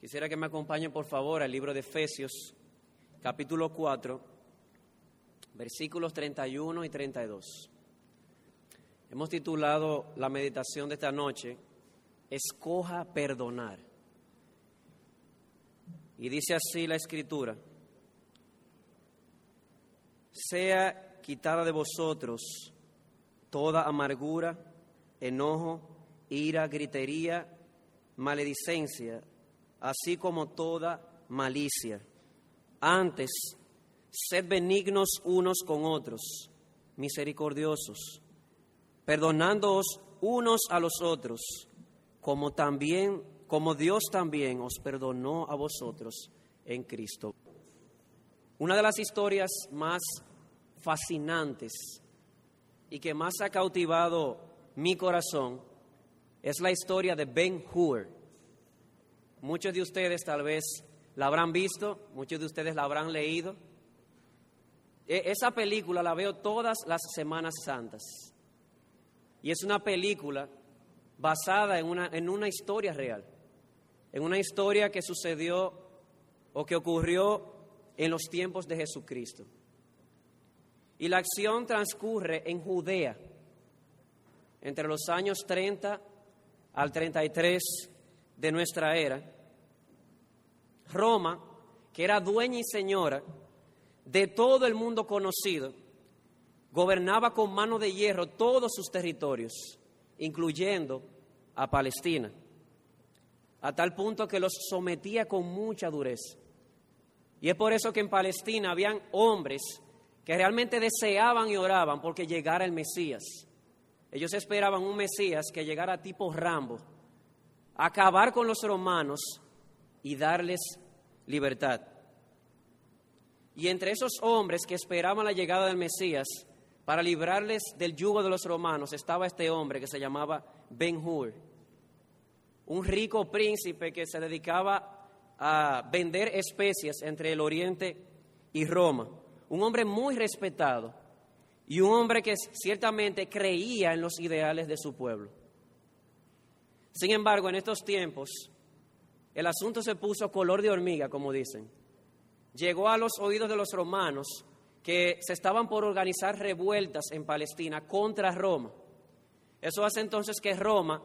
Quisiera que me acompañen por favor al libro de Efesios, capítulo 4, versículos 31 y 32. Hemos titulado la meditación de esta noche, Escoja perdonar. Y dice así la escritura, sea quitada de vosotros toda amargura, enojo, ira, gritería, maledicencia así como toda malicia. Antes, sed benignos unos con otros, misericordiosos, perdonándoos unos a los otros, como también, como Dios también os perdonó a vosotros en Cristo. Una de las historias más fascinantes y que más ha cautivado mi corazón es la historia de Ben Hur. Muchos de ustedes tal vez la habrán visto, muchos de ustedes la habrán leído. E, esa película la veo todas las Semanas Santas. Y es una película basada en una, en una historia real, en una historia que sucedió o que ocurrió en los tiempos de Jesucristo. Y la acción transcurre en Judea, entre los años 30 al 33 de nuestra era, Roma, que era dueña y señora de todo el mundo conocido, gobernaba con mano de hierro todos sus territorios, incluyendo a Palestina, a tal punto que los sometía con mucha dureza. Y es por eso que en Palestina habían hombres que realmente deseaban y oraban porque llegara el Mesías. Ellos esperaban un Mesías que llegara tipo Rambo, acabar con los romanos y darles libertad. Y entre esos hombres que esperaban la llegada del Mesías para librarles del yugo de los romanos estaba este hombre que se llamaba Ben Hur, un rico príncipe que se dedicaba a vender especias entre el Oriente y Roma, un hombre muy respetado y un hombre que ciertamente creía en los ideales de su pueblo. Sin embargo, en estos tiempos, el asunto se puso color de hormiga, como dicen. Llegó a los oídos de los romanos que se estaban por organizar revueltas en Palestina contra Roma. Eso hace entonces que Roma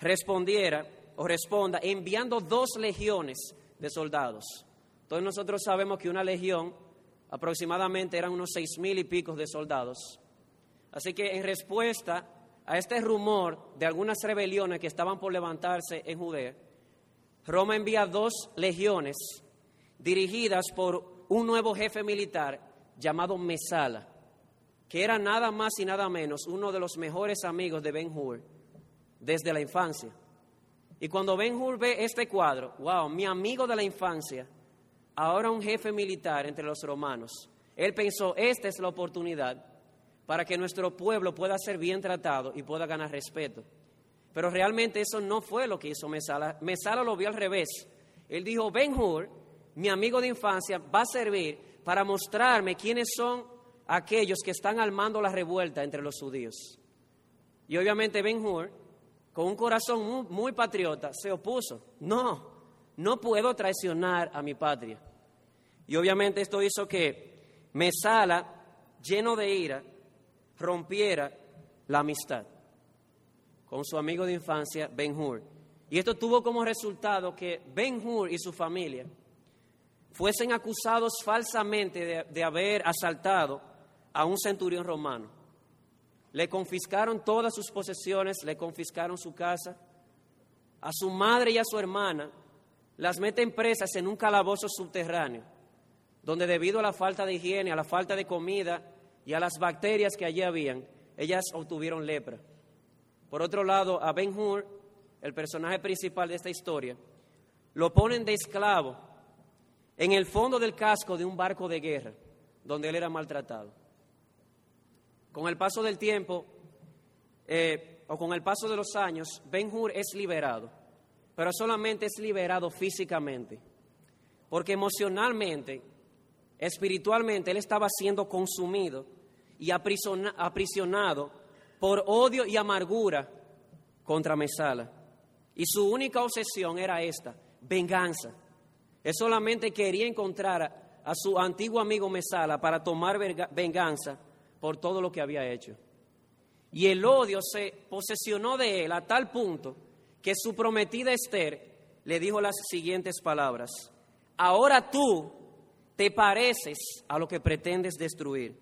respondiera o responda enviando dos legiones de soldados. Todos nosotros sabemos que una legión aproximadamente eran unos seis mil y pico de soldados. Así que en respuesta a este rumor de algunas rebeliones que estaban por levantarse en Judea, Roma envía dos legiones dirigidas por un nuevo jefe militar llamado Mesala, que era nada más y nada menos uno de los mejores amigos de Ben Hur desde la infancia. Y cuando Ben Hur ve este cuadro, wow, mi amigo de la infancia, ahora un jefe militar entre los romanos, él pensó, esta es la oportunidad para que nuestro pueblo pueda ser bien tratado y pueda ganar respeto. Pero realmente eso no fue lo que hizo Mesala. Mesala lo vio al revés. Él dijo, Ben Hur, mi amigo de infancia, va a servir para mostrarme quiénes son aquellos que están armando la revuelta entre los judíos. Y obviamente Ben Hur, con un corazón muy, muy patriota, se opuso. No, no puedo traicionar a mi patria. Y obviamente esto hizo que Mesala, lleno de ira, rompiera la amistad con su amigo de infancia, Ben Hur. Y esto tuvo como resultado que Ben Hur y su familia fuesen acusados falsamente de, de haber asaltado a un centurión romano. Le confiscaron todas sus posesiones, le confiscaron su casa. A su madre y a su hermana las meten presas en un calabozo subterráneo, donde debido a la falta de higiene, a la falta de comida, y a las bacterias que allí habían, ellas obtuvieron lepra. Por otro lado, a Ben Hur, el personaje principal de esta historia, lo ponen de esclavo en el fondo del casco de un barco de guerra, donde él era maltratado. Con el paso del tiempo, eh, o con el paso de los años, Ben Hur es liberado, pero solamente es liberado físicamente, porque emocionalmente, espiritualmente, él estaba siendo consumido y aprisionado por odio y amargura contra Mesala. Y su única obsesión era esta, venganza. Él solamente quería encontrar a, su antiguo amigo Mesala para tomar venganza por todo lo que había hecho. Y el odio se posesionó de él a tal punto que su prometida Esther le dijo las siguientes palabras. Ahora tú te pareces a lo que pretendes destruir,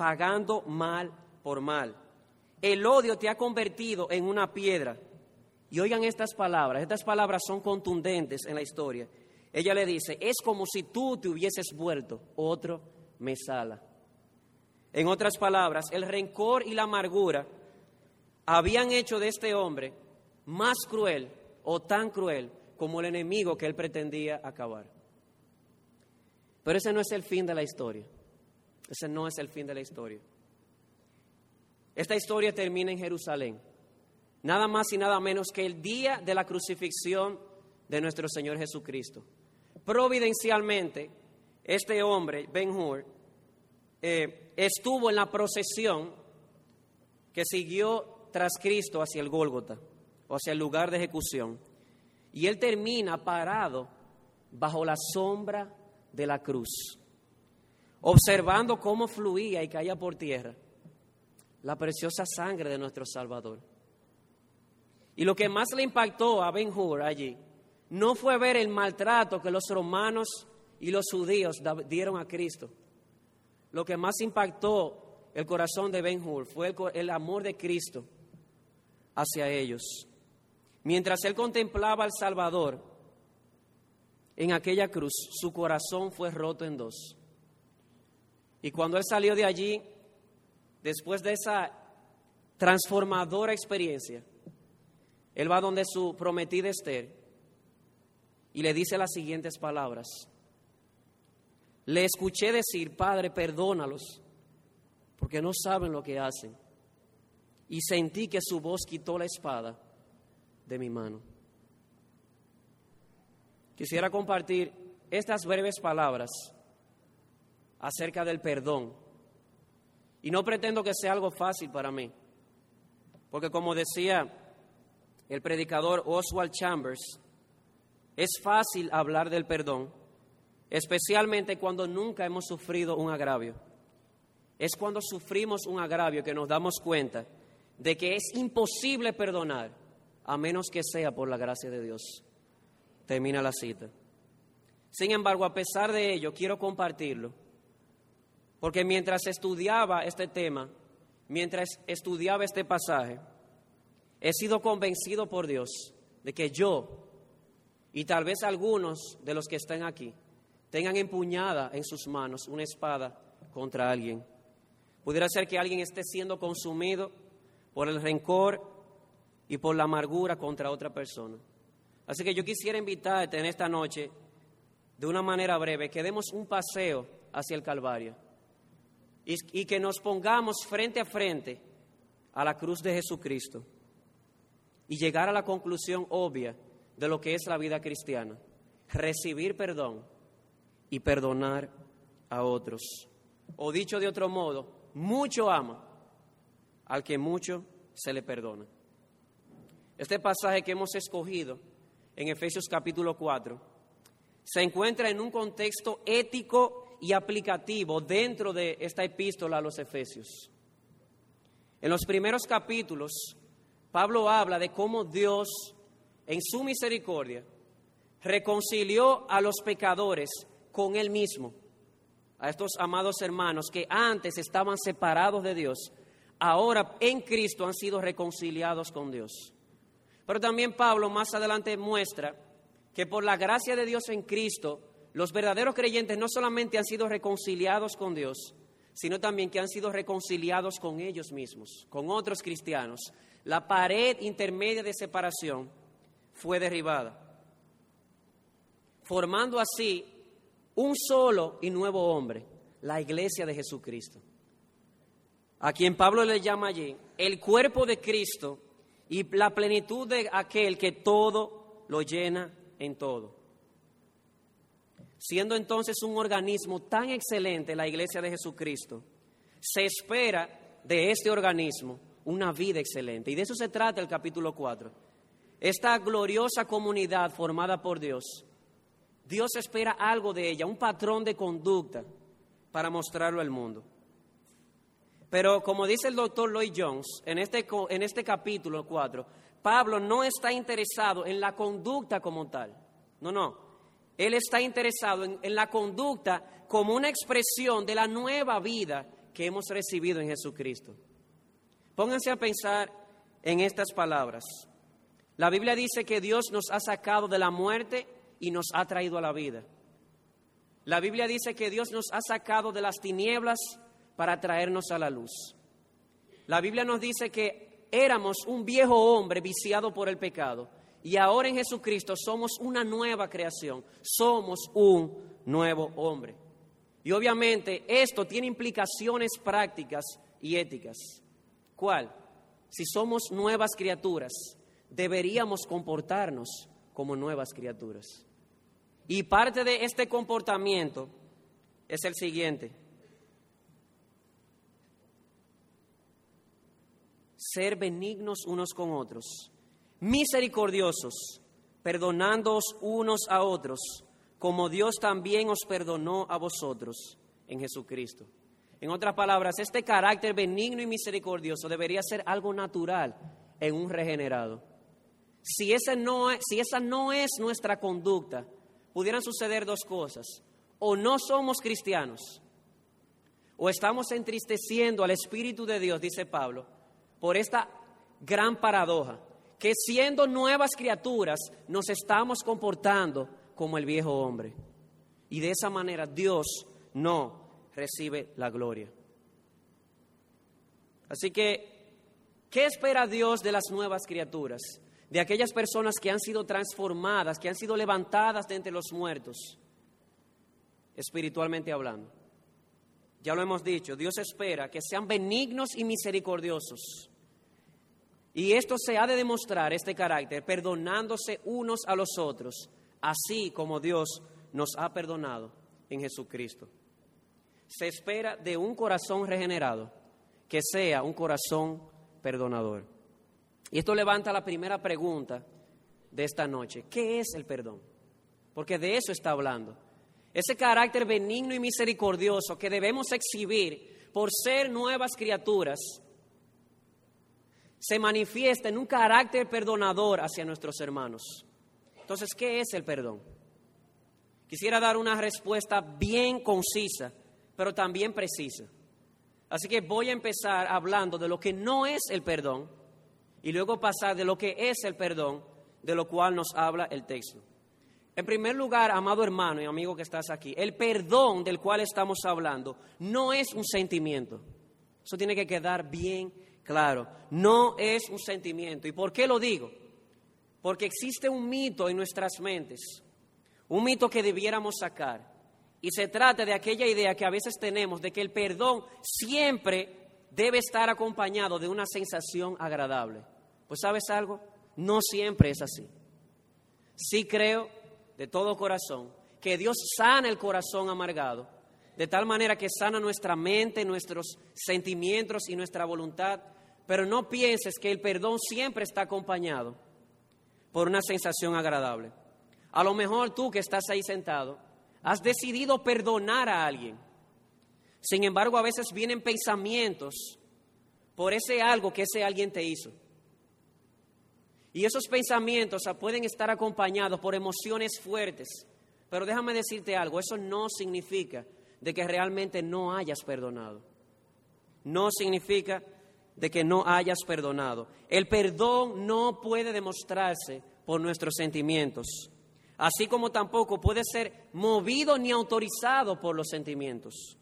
pagando mal por mal. El odio te ha convertido en una piedra. Y oigan estas palabras, estas palabras son contundentes en la historia. Ella le dice, es como si tú te hubieses vuelto otro mesala. En otras palabras, el rencor y la amargura habían hecho de este hombre más cruel o tan cruel como el enemigo que él pretendía acabar. Pero ese no es el fin de la historia. Ese no es el fin de la historia. Esta historia termina en Jerusalén. Nada más y nada menos que el día de la crucifixión de nuestro Señor Jesucristo. Providencialmente, este hombre, Ben Hur, eh, estuvo en la procesión que siguió tras Cristo hacia el Gólgota, o hacia el lugar de ejecución. Y él termina parado bajo la sombra de la cruz, observando cómo fluía y caía por tierra la preciosa sangre de nuestro Salvador. Y lo que más le impactó a Ben Hur allí no fue ver el maltrato que los romanos y los judíos dieron a Cristo. Lo que más impactó el corazón de Ben Hur fue el, el amor de Cristo hacia ellos. Mientras él contemplaba al Salvador en aquella cruz, su corazón fue roto en dos. Y cuando él salió de allí, después de esa transformadora experiencia, él va donde su prometida Esther y le dice las siguientes palabras. Le escuché decir, Padre, perdónalos, porque no saben lo que hacen. Y sentí que su voz quitó la espada de mi mano. Quisiera compartir estas breves palabras acerca del perdón. Y no pretendo que sea algo fácil para mí, porque como decía el predicador Oswald Chambers, es fácil hablar del perdón, especialmente cuando nunca hemos sufrido un agravio. Es cuando sufrimos un agravio que nos damos cuenta de que es imposible perdonar a menos que sea por la gracia de Dios. Termina la cita. Sin embargo, a pesar de ello, quiero compartirlo, porque mientras estudiaba este tema, mientras estudiaba este pasaje, he sido convencido por Dios de que yo y tal vez algunos de los que están aquí tengan empuñada en sus manos una espada contra alguien. Pudiera ser que alguien esté siendo consumido por el rencor y por la amargura contra otra persona. Así que yo quisiera invitarte en esta noche, de una manera breve, que demos un paseo hacia el Calvario y, que nos pongamos frente a frente a la cruz de Jesucristo y llegar a la conclusión obvia de lo que es la vida cristiana. Recibir perdón y perdonar a otros. O dicho de otro modo, mucho ama al que mucho se le perdona. Este pasaje que hemos escogido en Efesios capítulo 4 se encuentra en un contexto ético y aplicativo dentro de esta epístola a los Efesios. En los primeros capítulos, Pablo habla de cómo Dios en su misericordia, reconcilió a los pecadores con Él mismo, a estos amados hermanos que antes estaban separados de Dios, ahora en Cristo han sido reconciliados con Dios. Pero también Pablo más adelante muestra que por la gracia de Dios en Cristo, los verdaderos creyentes no solamente han sido reconciliados con Dios, sino también que han sido reconciliados con ellos mismos, con otros cristianos. La pared intermedia de separación fue derribada, formando así un solo y nuevo hombre, la iglesia de Jesucristo, a quien Pablo le llama allí el cuerpo de Cristo y la plenitud de aquel que todo lo llena en todo. Siendo entonces un organismo tan excelente la iglesia de Jesucristo, se espera de este organismo una vida excelente. Y de eso se trata el capítulo 4 esta gloriosa comunidad formada por Dios, Dios espera algo de ella, un patrón de conducta para mostrarlo al mundo. Pero como dice el doctor Lloyd Jones en este, en este capítulo 4, Pablo no está interesado en la conducta como tal. No, no. Él está interesado en, en la conducta como una expresión de la nueva vida que hemos recibido en Jesucristo. Pónganse a pensar en estas palabras. La Biblia dice que Dios nos ha sacado de la muerte y nos ha traído a la vida. La Biblia dice que Dios nos ha sacado de las tinieblas para traernos a la luz. La Biblia nos dice que éramos un viejo hombre viciado por el pecado y ahora en Jesucristo somos una nueva creación, somos un nuevo hombre. Y obviamente esto tiene implicaciones prácticas y éticas. ¿Cuál? Si somos nuevas criaturas, deberíamos comportarnos como nuevas criaturas. Y parte de este comportamiento es el siguiente. Ser benignos unos con otros, misericordiosos, perdonándoos unos a otros, como Dios también os perdonó a vosotros en Jesucristo. En otras palabras, este carácter benigno y misericordioso debería ser algo natural en un regenerado. Si, ese no, si esa no es nuestra conducta, pudieran suceder dos cosas. O no somos cristianos, o estamos entristeciendo al Espíritu de Dios, dice Pablo, por esta gran paradoja, que siendo nuevas criaturas nos estamos comportando como el viejo hombre. Y de esa manera Dios no recibe la gloria. Así que, ¿qué espera Dios de las nuevas criaturas? de aquellas personas que han sido transformadas, que han sido levantadas de entre los muertos, espiritualmente hablando. Ya lo hemos dicho, Dios espera que sean benignos y misericordiosos. Y esto se ha de demostrar, este carácter, perdonándose unos a los otros, así como Dios nos ha perdonado en Jesucristo. Se espera de un corazón regenerado que sea un corazón perdonador. Y esto levanta la primera pregunta de esta noche. ¿Qué es el perdón? Porque de eso está hablando. Ese carácter benigno y misericordioso que debemos exhibir por ser nuevas criaturas se manifiesta en un carácter perdonador hacia nuestros hermanos. Entonces, ¿qué es el perdón? Quisiera dar una respuesta bien concisa, pero también precisa. Así que voy a empezar hablando de lo que no es el perdón y luego pasar de lo que es el perdón, de lo cual nos habla el texto. En primer lugar, amado hermano y amigo que estás aquí, el perdón del cual estamos hablando no es un sentimiento. Eso tiene que quedar bien claro. No es un sentimiento. ¿Y por qué lo digo? Porque existe un mito en nuestras mentes, un mito que debiéramos sacar. Y se trata de aquella idea que a veces tenemos de que el perdón siempre debe estar acompañado de una sensación agradable. Pues sabes algo, no siempre es así. Sí creo de todo corazón que Dios sana el corazón amargado, de tal manera que sana nuestra mente, nuestros sentimientos y nuestra voluntad, pero no pienses que el perdón siempre está acompañado por una sensación agradable. A lo mejor tú que estás ahí sentado, has decidido perdonar a alguien sin embargo, a veces vienen pensamientos por ese algo que ese alguien te hizo. Y esos pensamientos pueden estar acompañados por emociones fuertes. Pero déjame decirte algo, eso no significa de que realmente no hayas perdonado. No significa de que no hayas perdonado. El perdón no puede demostrarse por nuestros sentimientos, así como tampoco puede ser movido ni autorizado por los sentimientos.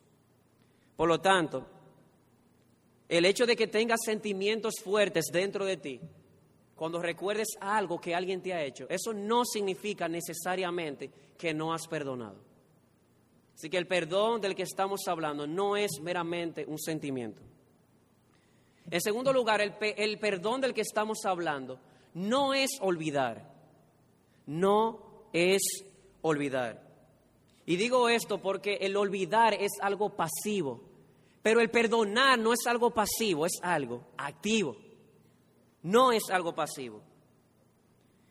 Por lo tanto, el hecho de que tengas sentimientos fuertes dentro de ti, cuando recuerdes algo que alguien te ha hecho, eso no significa necesariamente que no has perdonado. Así que el perdón del que estamos hablando no es meramente un sentimiento. En segundo lugar, el, el, perdón del que estamos hablando no es olvidar. No es olvidar. Y digo esto porque el olvidar es algo pasivo. Pero el perdonar no es algo pasivo, es algo activo. No es algo pasivo.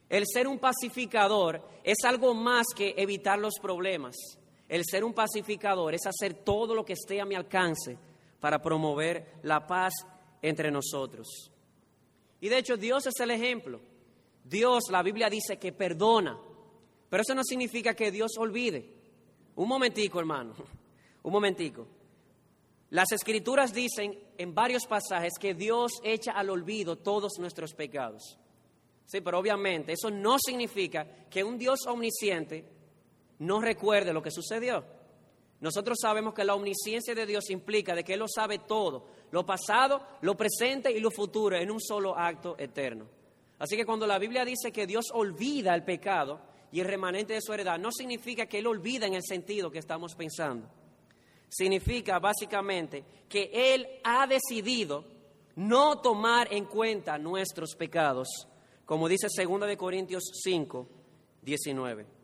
El ser un pacificador es algo más que evitar los problemas. El ser un pacificador es hacer todo lo que esté a mi alcance para promover la paz entre nosotros. Y de hecho Dios es el ejemplo. Dios, la Biblia dice que perdona, pero eso no significa que Dios olvide. Un momentico, hermano, un momentico. Las escrituras dicen en varios pasajes que Dios echa al olvido todos nuestros pecados. Sí, pero obviamente eso no significa que un Dios omnisciente no recuerde lo que sucedió. Nosotros sabemos que la omnisciencia de Dios implica de que Él lo sabe todo, lo pasado, lo presente y lo futuro en un solo acto eterno. Así que cuando la Biblia dice que Dios olvida el pecado y el remanente de su heredad, no significa que Él olvida en el sentido que estamos pensando. Significa básicamente que Él ha decidido no tomar en cuenta nuestros pecados, como dice 2 Corintios 5, 19.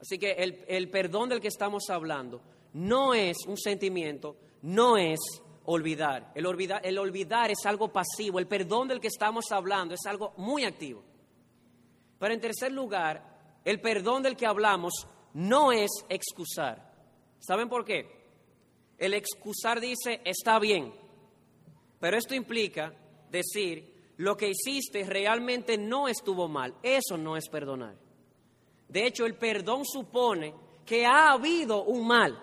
Así que el, el perdón del que estamos hablando no es un sentimiento, no es olvidar. El, olvidar. el olvidar es algo pasivo, el perdón del que estamos hablando es algo muy activo. Pero en tercer lugar, el perdón del que hablamos no es excusar. ¿Saben por qué? El excusar dice, está bien, pero esto implica decir, lo que hiciste realmente no estuvo mal, eso no es perdonar. De hecho, el perdón supone que ha habido un mal.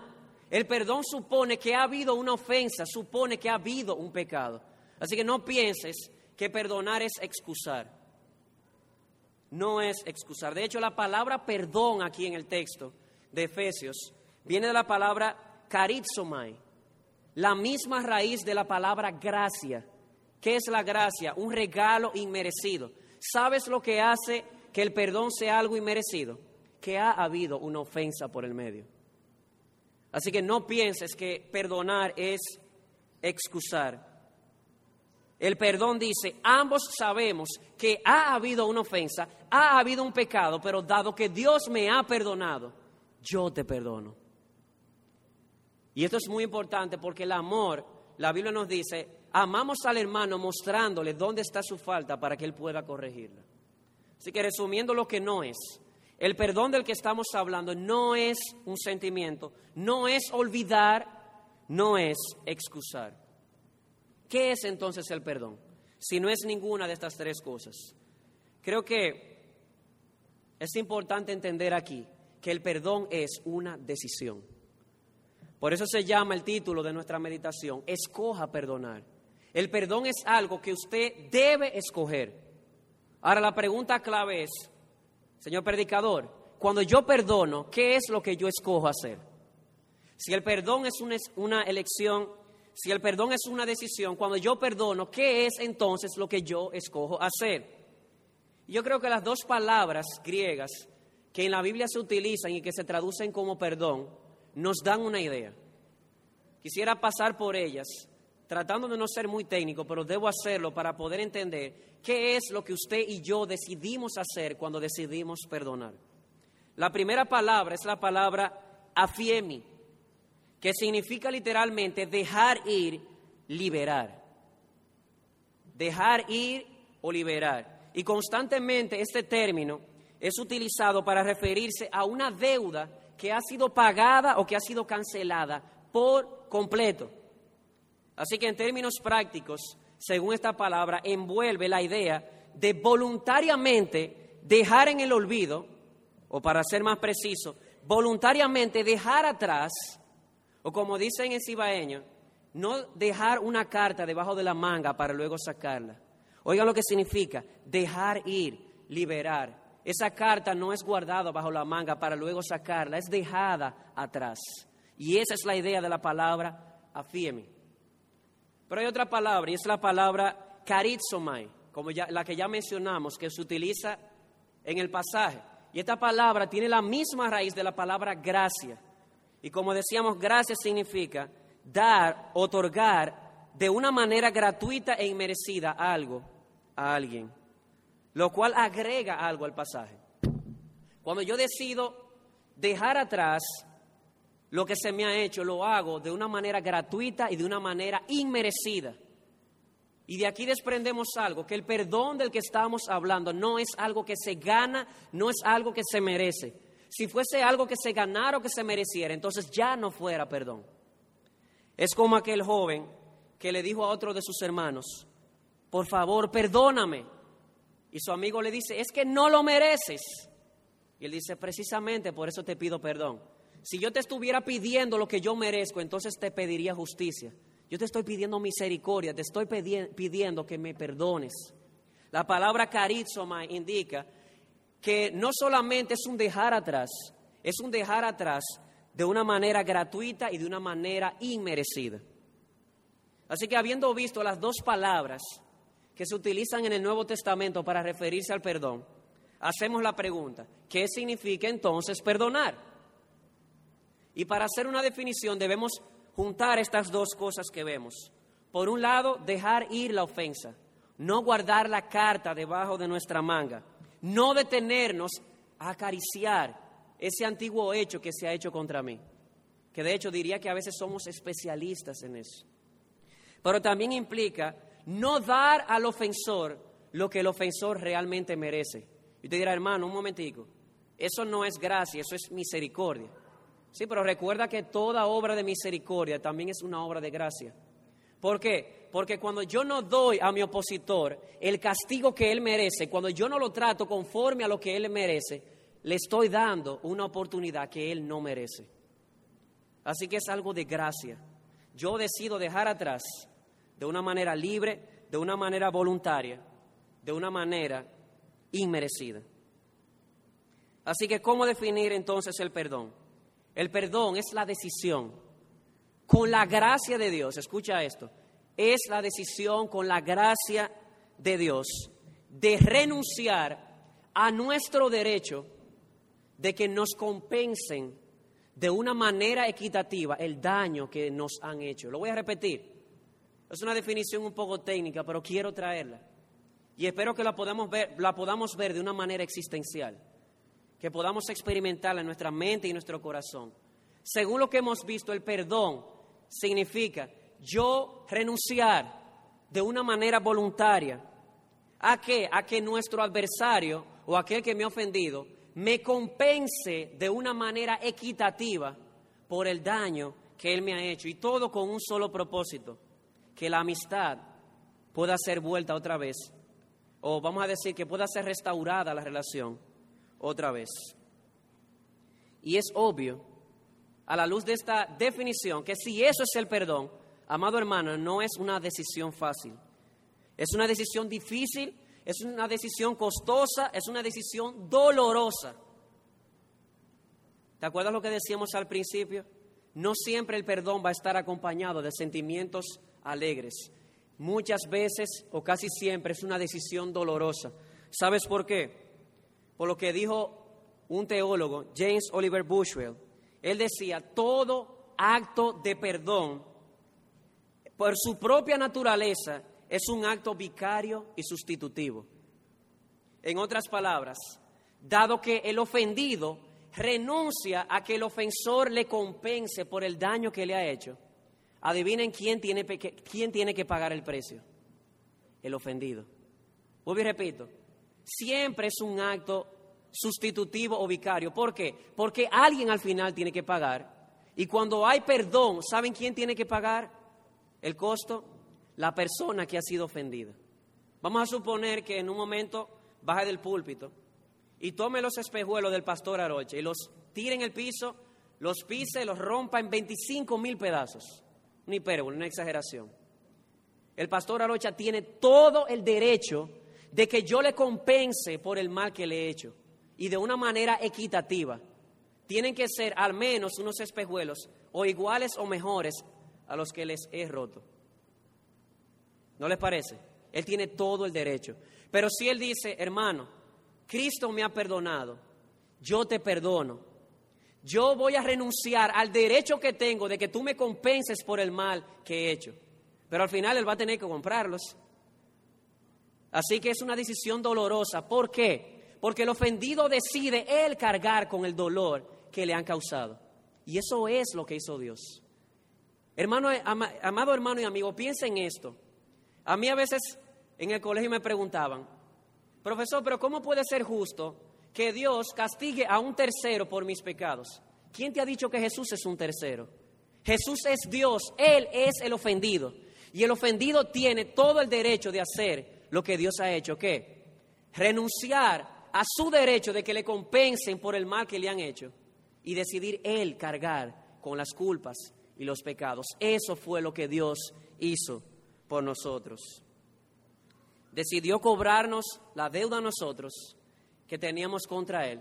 El perdón supone que ha habido una ofensa, supone que ha habido un pecado. Así que no pienses que perdonar es excusar. No es excusar. De hecho, la palabra perdón aquí en el texto de Efesios viene de la palabra carizomai, la misma raíz de la palabra gracia. ¿Qué es la gracia? Un regalo inmerecido. ¿Sabes lo que hace que el perdón sea algo inmerecido? Que ha habido una ofensa por el medio. Así que no pienses que perdonar es excusar. El perdón dice, ambos sabemos que ha habido una ofensa, ha habido un pecado, pero dado que Dios me ha perdonado, yo te perdono. Y esto es muy importante porque el amor, la Biblia nos dice, amamos al hermano mostrándole dónde está su falta para que él pueda corregirla. Así que resumiendo lo que no es, el perdón del que estamos hablando no es un sentimiento, no es olvidar, no es excusar. ¿Qué es entonces el perdón? Si no es ninguna de estas tres cosas. Creo que es importante entender aquí que el perdón es una decisión. Por eso se llama el título de nuestra meditación, escoja perdonar. El perdón es algo que usted debe escoger. Ahora la pregunta clave es, Señor predicador, cuando yo perdono, ¿qué es lo que yo escojo hacer? Si el perdón es una, elección, si el perdón es una decisión, cuando yo perdono, ¿qué es entonces lo que yo escojo hacer? Yo creo que las dos palabras griegas que en la Biblia se utilizan y que se traducen como perdón, nos dan una idea. Quisiera pasar por ellas, tratando de no ser muy técnico, pero debo hacerlo para poder entender qué es lo que usted y yo decidimos hacer cuando decidimos perdonar. La primera palabra es la palabra afiemi, que significa literalmente dejar ir, liberar. Dejar ir o liberar. Y constantemente este término es utilizado para referirse a una deuda que ha sido pagada o que ha sido cancelada por completo. Así que en términos prácticos, según esta palabra, envuelve la idea de voluntariamente dejar en el olvido, o para ser más preciso, voluntariamente dejar atrás, o como dicen en cibaeño, no dejar una carta debajo de la manga para luego sacarla. Oigan lo que significa, dejar ir, liberar. Esa carta no es guardada bajo la manga para luego sacarla, es dejada atrás. Y esa es la idea de la palabra afiemi. Pero hay otra palabra y es la palabra karizomai, como la que ya mencionamos, que se utiliza en el pasaje. Y esta palabra tiene la misma raíz de la palabra gracia. Y como decíamos, gracia significa dar, otorgar de una manera gratuita e inmerecida algo a alguien, lo cual agrega algo al pasaje. Cuando yo decido dejar atrás lo que se me ha hecho lo hago de una manera gratuita y de una manera inmerecida. Y de aquí desprendemos algo, que el perdón del que estamos hablando no es algo que se gana, no es algo que se merece. Si fuese algo que se ganara o que se mereciera, entonces ya no fuera perdón. Es como aquel joven que le dijo a otro de sus hermanos, por favor, perdóname. Y su amigo le dice, es que no lo mereces. Y él dice, precisamente por eso te pido perdón. Si yo te estuviera pidiendo lo que yo merezco, entonces te pediría justicia. Yo te estoy pidiendo misericordia, te estoy pidiendo que me perdones. La palabra carizoma indica que no solamente es un dejar atrás, es un dejar atrás de una manera gratuita y de una manera inmerecida. Así que habiendo visto las dos palabras que se utilizan en el Nuevo Testamento para referirse al perdón, hacemos la pregunta, ¿qué significa entonces perdonar? Y para hacer una definición debemos juntar estas dos cosas que vemos. Por un lado, dejar ir la ofensa, no guardar la carta debajo de nuestra manga, no detenernos a acariciar ese antiguo hecho que se ha hecho contra mí, que de hecho diría que a veces somos especialistas en eso. Pero también implica no dar al ofensor lo que el ofensor realmente merece. Y te dirá, hermano, un momentico, eso no es gracia, eso es misericordia. Sí, pero recuerda que toda obra de misericordia también es una obra de gracia. ¿Por qué? Porque cuando yo no doy a mi opositor el castigo que él merece, cuando yo no lo trato conforme a lo que él merece, le estoy dando una oportunidad que él no merece. Así que es algo de gracia. Yo decido dejar atrás de una manera libre, de una manera voluntaria, de una manera inmerecida. Así que, ¿cómo definir entonces el perdón? El perdón es la decisión con la gracia de Dios, escucha esto, es la decisión con la gracia de Dios de renunciar a nuestro derecho de que nos compensen de una manera equitativa el daño que nos han hecho. Lo voy a repetir. Es una definición un poco técnica, pero quiero traerla. Y espero que la podamos ver, la podamos ver de una manera existencial que podamos experimentar en nuestra mente y nuestro corazón. Según lo que hemos visto, el perdón significa yo renunciar de una manera voluntaria a que a que nuestro adversario o aquel que me ha ofendido me compense de una manera equitativa por el daño que él me ha hecho y todo con un solo propósito, que la amistad pueda ser vuelta otra vez o vamos a decir que pueda ser restaurada la relación otra vez. Y es obvio, a la luz de esta definición, que si eso es el perdón, amado hermano, no es una decisión fácil. Es una decisión difícil, es una decisión costosa, es una decisión dolorosa. ¿Te acuerdas lo que decíamos al principio? No siempre el perdón va a estar acompañado de sentimientos alegres. Muchas veces o casi siempre es una decisión dolorosa. ¿Sabes por qué? Por lo que dijo un teólogo, James Oliver Bushwell. Él decía, todo acto de perdón, por su propia naturaleza, es un acto vicario y sustitutivo. En otras palabras, dado que el ofendido renuncia a que el ofensor le compense por el daño que le ha hecho, adivinen quién tiene, quién tiene que pagar el precio. El ofendido. Vuelvo y repito, siempre es un acto sustitutivo o vicario. ¿Por qué? Porque alguien al final tiene que pagar. Y cuando hay perdón, ¿saben quién tiene que pagar el costo? La persona que ha sido ofendida. Vamos a suponer que en un momento baje del púlpito y tome los espejuelos del pastor Aroche y los tire en el piso, los pise, los rompa en 25 mil pedazos. Una hipérbole, una exageración. El pastor Arocha tiene todo el derecho de que yo le compense por el mal que le he hecho y de una manera equitativa. Tienen que ser al menos unos espejuelos o iguales o mejores a los que les he roto. ¿No les parece? Él tiene todo el derecho. Pero si él dice, hermano, Cristo me ha perdonado, yo te perdono, yo voy a renunciar al derecho que tengo de que tú me compenses por el mal que he hecho. Pero al final él va a tener que comprarlos. Así que es una decisión dolorosa. ¿Por qué? Porque el ofendido decide él cargar con el dolor que le han causado. Y eso es lo que hizo Dios. Hermano, amado hermano y amigo, piensa en esto. A mí a veces en el colegio me preguntaban, profesor, pero ¿cómo puede ser justo que Dios castigue a un tercero por mis pecados? ¿Quién te ha dicho que Jesús es un tercero? Jesús es Dios, Él es el ofendido. Y el ofendido tiene todo el derecho de hacer lo que Dios ha hecho, ¿qué? Renunciar a su derecho de que le compensen por el mal que le han hecho y decidir Él cargar con las culpas y los pecados. Eso fue lo que Dios hizo por nosotros. Decidió cobrarnos la deuda a nosotros que teníamos contra Él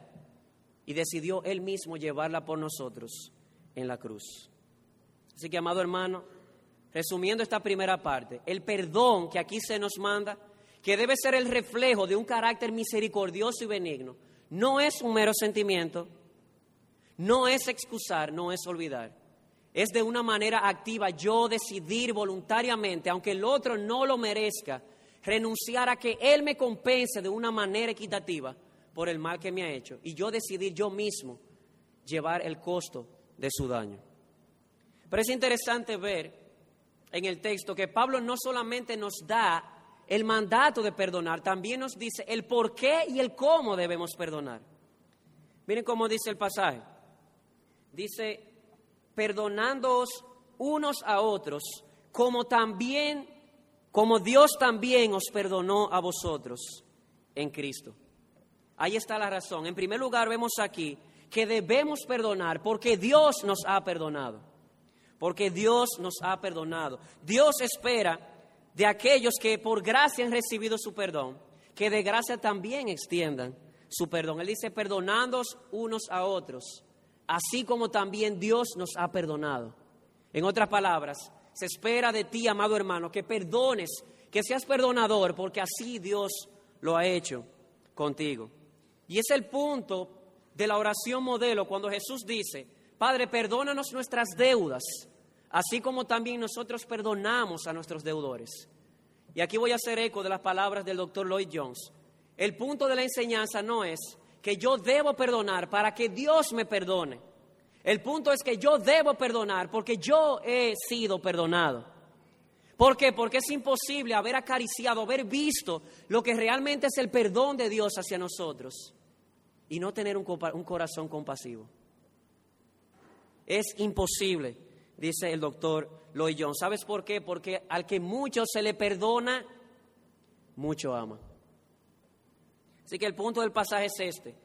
y decidió Él mismo llevarla por nosotros en la cruz. Así que, amado hermano, resumiendo esta primera parte, el perdón que aquí se nos manda, que debe ser el reflejo de un carácter misericordioso y benigno, no es un mero sentimiento, no es excusar, no es olvidar. Es de una manera activa yo decidir voluntariamente, aunque el otro no lo merezca, renunciar a que Él me compense de una manera equitativa por el mal que me ha hecho y yo decidir yo mismo llevar el costo de su daño. Pero es interesante ver en el texto que Pablo no solamente nos da el mandato de perdonar, también nos dice el por qué y el cómo debemos perdonar. Miren cómo dice el pasaje. Dice, perdonándoos unos a otros, como también, como Dios también os perdonó a vosotros en Cristo. Ahí está la razón. En primer lugar, vemos aquí que debemos perdonar porque Dios nos ha perdonado. Porque Dios nos ha perdonado. Dios espera de aquellos que por gracia han recibido su perdón, que de gracia también extiendan su perdón. Él dice, perdonándoos unos a otros, así como también Dios nos ha perdonado. En otras palabras, se espera de ti, amado hermano, que perdones, que seas perdonador, porque así Dios lo ha hecho contigo. Y es el punto de la oración modelo cuando Jesús dice, Padre, perdónanos nuestras deudas, así como también nosotros perdonamos a nuestros deudores. Y aquí voy a hacer eco de las palabras del doctor Lloyd Jones. El punto de la enseñanza no es que yo debo perdonar para que Dios me perdone. El punto es que yo debo perdonar porque yo he sido perdonado. ¿Por qué? Porque es imposible haber acariciado, haber visto lo que realmente es el perdón de Dios hacia nosotros y no tener un, corazón compasivo. Es imposible, dice el doctor Lloyd Jones. ¿Sabes por qué? Porque al que mucho se le perdona, mucho ama. Así que el punto del pasaje es este.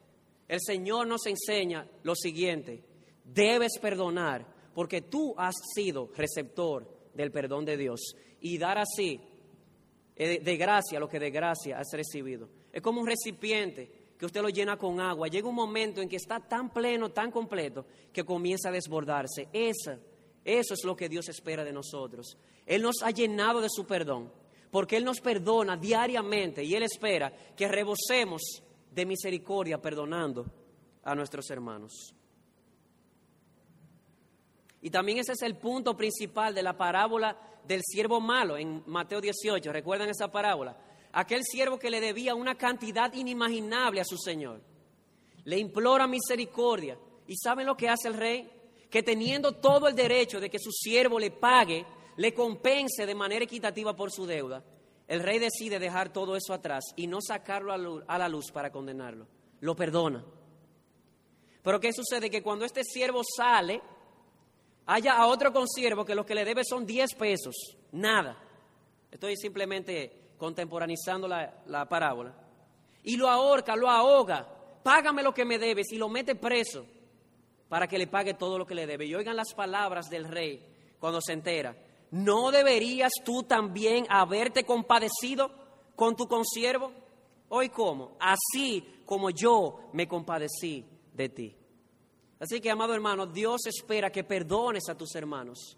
El Señor nos enseña lo siguiente. Debes perdonar porque tú has sido receptor del perdón de Dios y dar así eh, de gracia lo que de gracia has recibido. Es como un recipiente que usted lo llena con agua, llega un momento en que está tan pleno, tan completo, que comienza a desbordarse. Esa, eso es lo que Dios espera de nosotros. Él nos ha llenado de su perdón, porque Él nos perdona diariamente y Él espera que rebosemos de misericordia perdonando a nuestros hermanos. Y también ese es el punto principal de la parábola del siervo malo en Mateo 18. ¿Recuerdan esa parábola? aquel siervo que le debía una cantidad inimaginable a su señor. Le implora misericordia. ¿Y saben lo que hace el rey? Que teniendo todo el derecho de que su siervo le pague, le compense de manera equitativa por su deuda, el rey decide dejar todo eso atrás y no sacarlo a la luz para condenarlo. Lo perdona. Pero ¿qué sucede? Que cuando este siervo sale, haya a otro consiervo que lo que le debe son 10 pesos, nada. Estoy simplemente contemporanizando la, parábola, y lo ahorca, lo ahoga, págame lo que me debes y lo mete preso para que le pague todo lo que le debe. Y oigan las palabras del rey cuando se entera. ¿No deberías tú también haberte compadecido con tu consiervo? Hoy cómo? Así como yo me compadecí de ti. Así que, amado hermano, Dios espera que perdones a tus hermanos.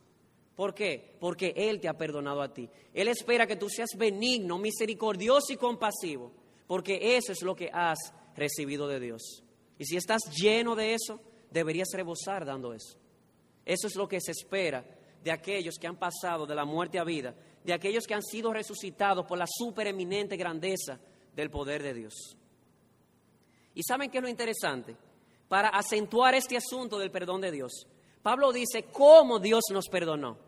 ¿Por qué? Porque Él te ha perdonado a ti. Él espera que tú seas benigno, misericordioso y compasivo, porque eso es lo que has recibido de Dios. Y si estás lleno de eso, deberías rebosar dando eso. Eso es lo que se espera de aquellos que han pasado de la muerte a vida, de aquellos que han sido resucitados por la supereminente grandeza del poder de Dios. ¿Y saben qué es lo interesante? Para acentuar este asunto del perdón de Dios, Pablo dice cómo Dios nos perdonó.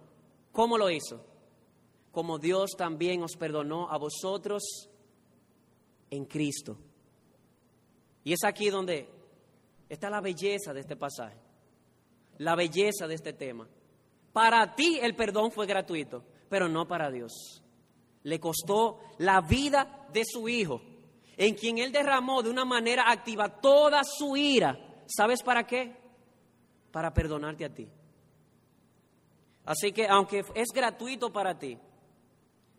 ¿Cómo lo hizo? como Dios también os perdonó a vosotros en Cristo. Y es aquí donde está la belleza de este pasaje, la belleza de este tema. Para ti el perdón fue gratuito, pero no para Dios. Le costó la vida de su Hijo, en quien Él derramó de una manera activa toda su ira. ¿Sabes para qué? Para perdonarte a ti. Así que aunque es gratuito para ti,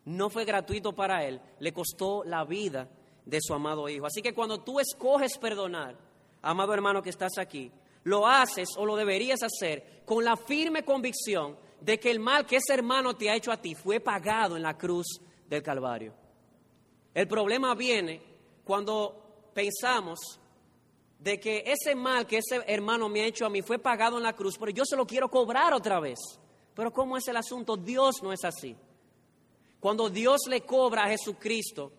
no fue gratuito para Él, le costó la vida de su amado Hijo. Así que cuando tú escoges perdonar, amado hermano que estás aquí, lo haces o lo deberías hacer con la firme convicción de que el mal que ese hermano te ha hecho a ti fue pagado en la cruz del Calvario. El problema viene cuando pensamos de que ese mal que ese hermano me ha hecho a mí fue pagado en la cruz, pero yo se lo quiero cobrar otra vez. Pero ¿cómo es el asunto? Dios no es así. Cuando Dios le cobra a Jesucristo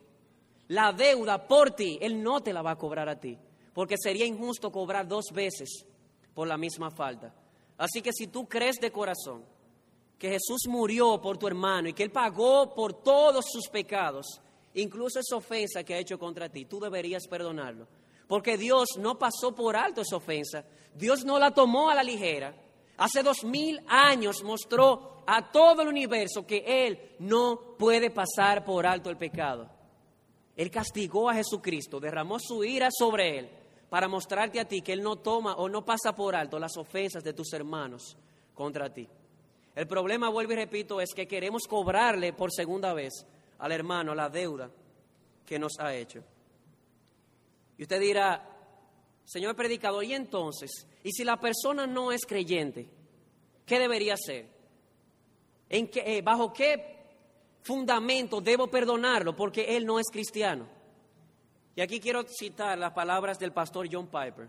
la deuda por ti, Él no te la va a cobrar a ti, porque sería injusto cobrar dos veces por la misma falta. Así que si tú crees de corazón que Jesús murió por tu hermano y que Él pagó por todos sus pecados, incluso esa ofensa que ha hecho contra ti, tú deberías perdonarlo. Porque Dios no pasó por alto esa ofensa, Dios no la tomó a la ligera. Hace dos mil años mostró a todo el universo que Él no puede pasar por alto el pecado. Él castigó a Jesucristo, derramó su ira sobre Él para mostrarte a ti que Él no toma o no pasa por alto las ofensas de tus hermanos contra ti. El problema, vuelvo y repito, es que queremos cobrarle por segunda vez al hermano la deuda que nos ha hecho. Y usted dirá, señor predicador, ¿y entonces? ¿Y si la persona no es creyente? ¿Qué debería hacer? ¿En qué, eh, ¿Bajo qué fundamento debo perdonarlo? Porque él no es cristiano. Y aquí quiero citar las palabras del pastor John Piper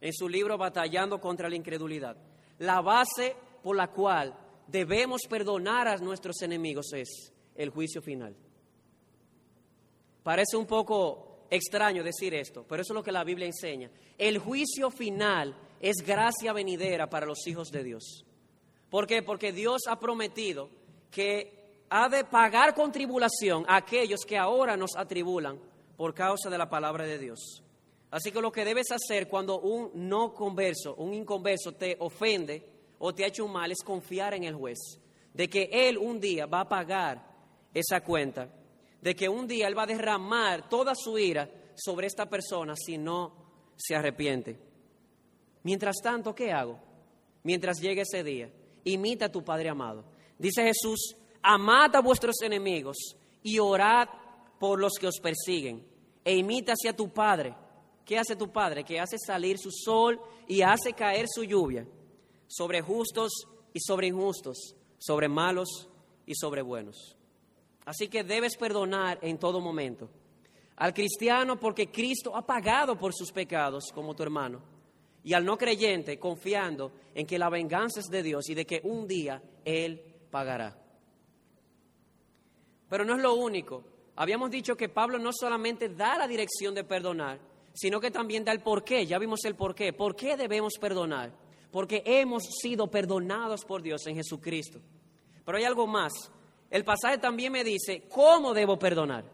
en su libro Batallando contra la Incredulidad. La base por la cual debemos perdonar a nuestros enemigos es el juicio final. Parece un poco extraño decir esto, pero eso es lo que la Biblia enseña. El juicio final es gracia venidera para los hijos de Dios. ¿Por qué? Porque Dios ha prometido que ha de pagar con tribulación a aquellos que ahora nos atribulan por causa de la palabra de Dios. Así que lo que debes hacer cuando un no converso, un inconverso te ofende o te ha hecho un mal es confiar en el juez, de que él un día va a pagar esa cuenta, de que un día él va a derramar toda su ira sobre esta persona si no se arrepiente. Mientras tanto, ¿qué hago? Mientras llegue ese día, imita a tu Padre amado. Dice Jesús, amad a vuestros enemigos y orad por los que os persiguen e imita hacia tu Padre. ¿Qué hace tu Padre? Que hace salir su sol y hace caer su lluvia sobre justos y sobre injustos, sobre malos y sobre buenos. Así que debes perdonar en todo momento al cristiano porque Cristo ha pagado por sus pecados como tu hermano y al no creyente confiando en que la venganza es de Dios y de que un día Él pagará. Pero no es lo único. Habíamos dicho que Pablo no solamente da la dirección de perdonar, sino que también da el porqué. Ya vimos el porqué. ¿Por qué debemos perdonar? Porque hemos sido perdonados por Dios en Jesucristo. Pero hay algo más. El pasaje también me dice, ¿cómo debo perdonar?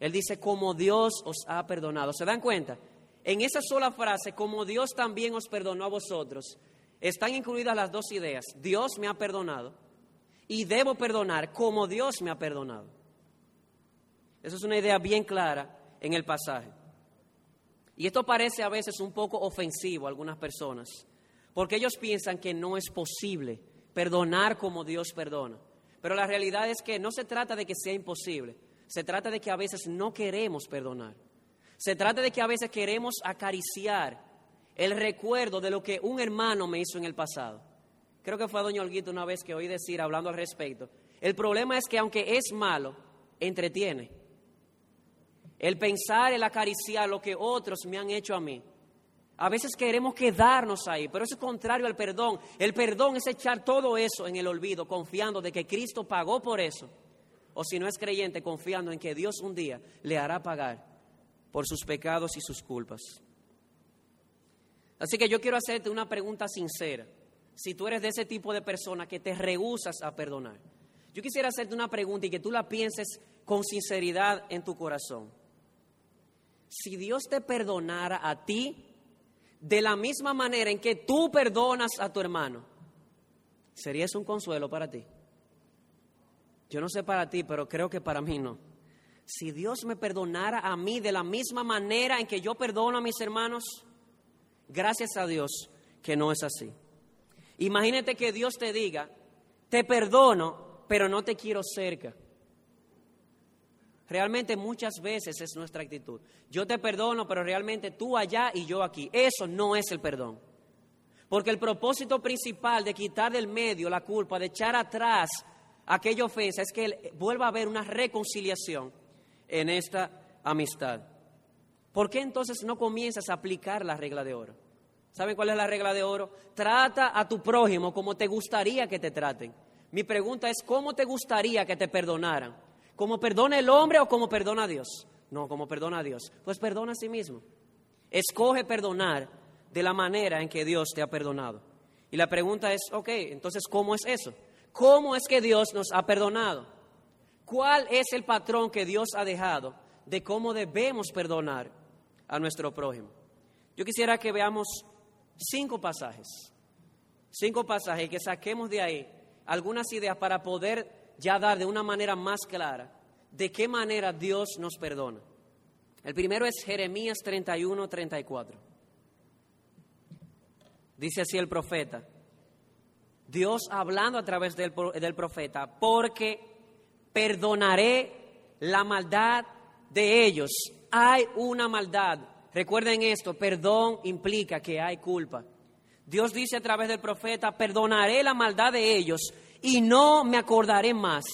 Él dice, como Dios os ha perdonado. ¿Se dan cuenta? En esa sola frase, como Dios también os perdonó a vosotros, están incluidas las dos ideas. Dios me ha perdonado y debo perdonar como Dios me ha perdonado. Esa es una idea bien clara en el pasaje. Y esto parece a veces un poco ofensivo a algunas personas, porque ellos piensan que no es posible perdonar como Dios perdona. Pero la realidad es que no se trata de que sea imposible, se trata de que a veces no queremos perdonar. Se trata de que a veces queremos acariciar el recuerdo de lo que un hermano me hizo en el pasado. Creo que fue a Doña Olguito una vez que oí decir, hablando al respecto, el problema es que aunque es malo, entretiene. El pensar, el acariciar lo que otros me han hecho a mí. A veces queremos quedarnos ahí, pero eso es contrario al perdón. El perdón es echar todo eso en el olvido, confiando de que Cristo pagó por eso. O si no es creyente, confiando en que Dios un día le hará pagar por sus pecados y sus culpas. Así que yo quiero hacerte una pregunta sincera. Si tú eres de ese tipo de persona que te rehusas a perdonar, Yo quisiera hacerte una pregunta y que tú la pienses con sinceridad en tu corazón. Si Dios te perdonara a ti de la misma manera en que tú perdonas a tu hermano, ¿sería eso un consuelo para ti? Yo no sé para ti, pero creo que para mí no. Si Dios me perdonara a mí de la misma manera en que yo perdono a mis hermanos, gracias a Dios que no es así. Imagínate que Dios te diga, te perdono, pero no te quiero cerca. Realmente muchas veces es nuestra actitud. Yo te perdono, pero realmente tú allá y yo aquí. Eso no es el perdón. Porque el propósito principal de quitar del medio la culpa, de echar atrás aquella ofensa, es que vuelva a haber una reconciliación en esta amistad. ¿Por qué entonces no comienzas a aplicar la regla de oro? ¿Saben cuál es la regla de oro? Trata a tu prójimo como te gustaría que te traten. Mi pregunta es, ¿cómo te gustaría que te perdonaran? ¿Cómo perdona el hombre o como perdona a Dios? No, como perdona a Dios. Pues perdona a sí mismo. Escoge perdonar de la manera en que Dios te ha perdonado. Y la pregunta es, ok, entonces, ¿cómo es eso? ¿Cómo es que Dios nos ha perdonado? ¿Cuál es el patrón que Dios ha dejado de cómo debemos perdonar a nuestro prójimo? Yo quisiera que veamos cinco pasajes, cinco pasajes y que saquemos de ahí algunas ideas para poder ya dar de una manera más clara de qué manera Dios nos perdona. El primero es Jeremías 31, 34. Dice así el profeta, Dios hablando a través del, del profeta, porque perdonaré la maldad de ellos. Hay una maldad. Recuerden esto, perdón implica que hay culpa. Dios dice a través del profeta, perdonaré la maldad de ellos y no me acordaré más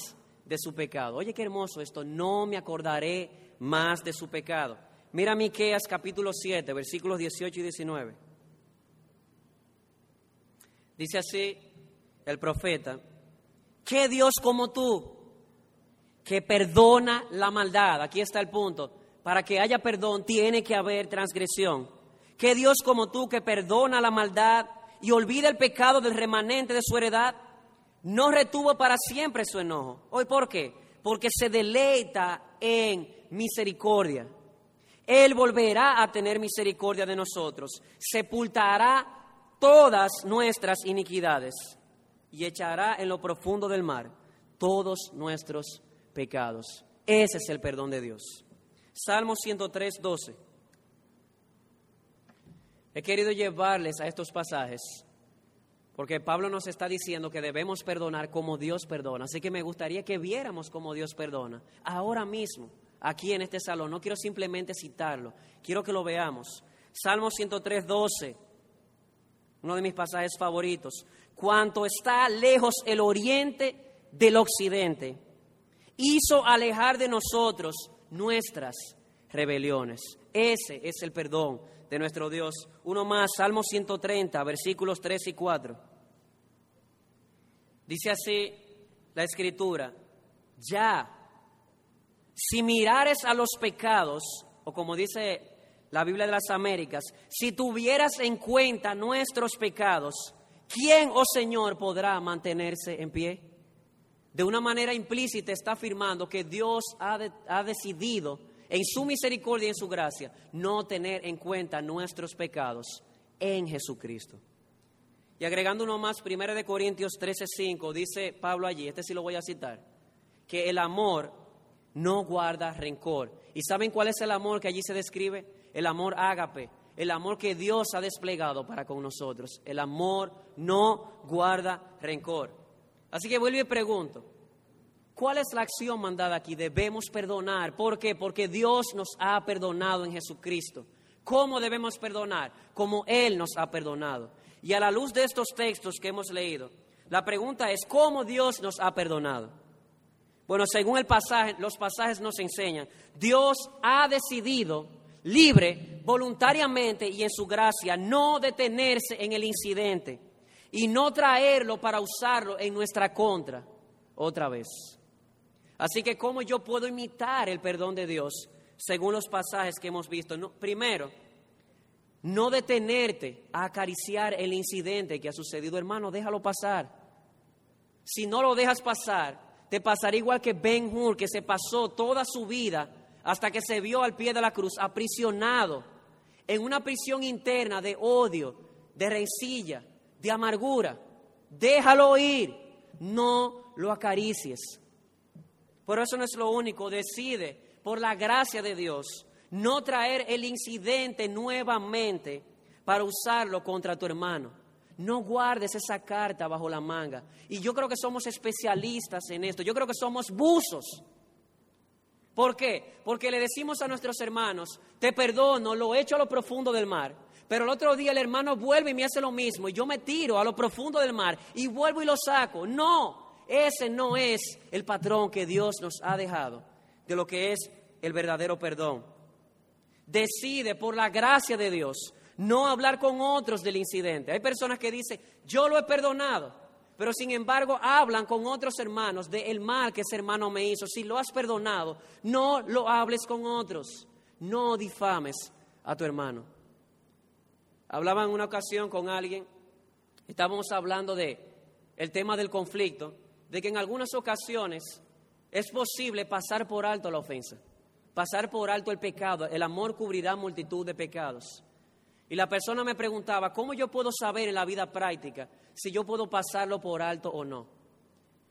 de su pecado. Oye, qué hermoso esto, no me acordaré más de su pecado. Mira Miqueas capítulo 7, versículos 18 y 19. Dice así el profeta, ¿qué Dios como tú que perdona la maldad? Aquí está el punto. Para que haya perdón tiene que haber transgresión. ¿Qué Dios como tú que perdona la maldad y olvida el pecado del remanente de su heredad? No retuvo para siempre su enojo. ¿Hoy por qué? Porque se deleita en misericordia. Él volverá a tener misericordia de nosotros, sepultará todas nuestras iniquidades y echará en lo profundo del mar todos nuestros pecados. Ese es el perdón de Dios. Salmo 103, 12. He querido llevarles a estos pasajes porque Pablo nos está diciendo que debemos perdonar como Dios perdona. Así que me gustaría que viéramos cómo Dios perdona. Ahora mismo, aquí en este salón. No quiero simplemente citarlo, quiero que lo veamos. Salmo 103, 12. Uno de mis pasajes favoritos. Cuanto está lejos el oriente del occidente, hizo alejar de nosotros nuestras rebeliones. Ese es el perdón de nuestro Dios. Uno más, Salmo 130, versículos 3 y 4. Dice así la escritura, ya, si mirares a los pecados, o como dice la Biblia de las Américas, si tuvieras en cuenta nuestros pecados, ¿quién, oh Señor, podrá mantenerse en pie? De una manera implícita está afirmando que Dios ha, ha decidido en su misericordia y en su gracia, no tener en cuenta nuestros pecados en Jesucristo. Y agregando uno más, 1 de Corintios 13:5, dice Pablo allí, este sí lo voy a citar, que el amor no guarda rencor. ¿Y saben cuál es el amor que allí se describe? El amor ágape, el amor que Dios ha desplegado para con nosotros. El amor no guarda rencor. Así que vuelvo y pregunto, ¿Cuál es la acción mandada aquí? Debemos perdonar. ¿Por qué? Porque Dios nos ha perdonado en Jesucristo. ¿Cómo debemos perdonar? Como Él nos ha perdonado. Y a la luz de estos textos que hemos leído, la pregunta es, ¿cómo Dios nos ha perdonado? Bueno, según el pasaje, los pasajes nos enseñan, Dios ha decidido libre, voluntariamente y en su gracia, no detenerse en el incidente y no traerlo para usarlo en nuestra contra otra vez. Así que, ¿cómo yo puedo imitar el perdón de Dios según los pasajes que hemos visto? primero, no detenerte a acariciar el incidente que ha sucedido, hermano, déjalo pasar. Si no lo dejas pasar, te pasará igual que Ben Hur, que se pasó toda su vida hasta que se vio al pie de la cruz aprisionado en una prisión interna de odio, de rencilla, de amargura. Déjalo ir, no lo acaricies. Por eso no es lo único, decide, por la gracia de Dios, no traer el incidente nuevamente para usarlo contra tu hermano. No guardes esa carta bajo la manga. Y yo creo que somos especialistas en esto. Yo creo que somos buzos. ¿Por qué? Porque le decimos a nuestros hermanos, te perdono, lo echo a lo profundo del mar. Pero el otro día el hermano vuelve y me hace lo mismo y yo me tiro a lo profundo del mar y vuelvo y lo saco. No, ese no es el patrón que Dios nos ha dejado de lo que es el verdadero perdón. Decide por la gracia de Dios no hablar con otros del incidente. Hay personas que dicen, yo lo he perdonado, pero sin embargo hablan con otros hermanos del mal que ese hermano me hizo. Si lo has perdonado, no lo hables con otros, no difames a tu hermano. Hablaba en una ocasión con alguien, estábamos hablando de el tema del conflicto, de que en algunas ocasiones es posible pasar por alto la ofensa, pasar por alto el pecado. El amor cubrirá multitud de pecados. Y la persona me preguntaba, ¿cómo yo puedo saber en la vida práctica si yo puedo pasarlo por alto o no?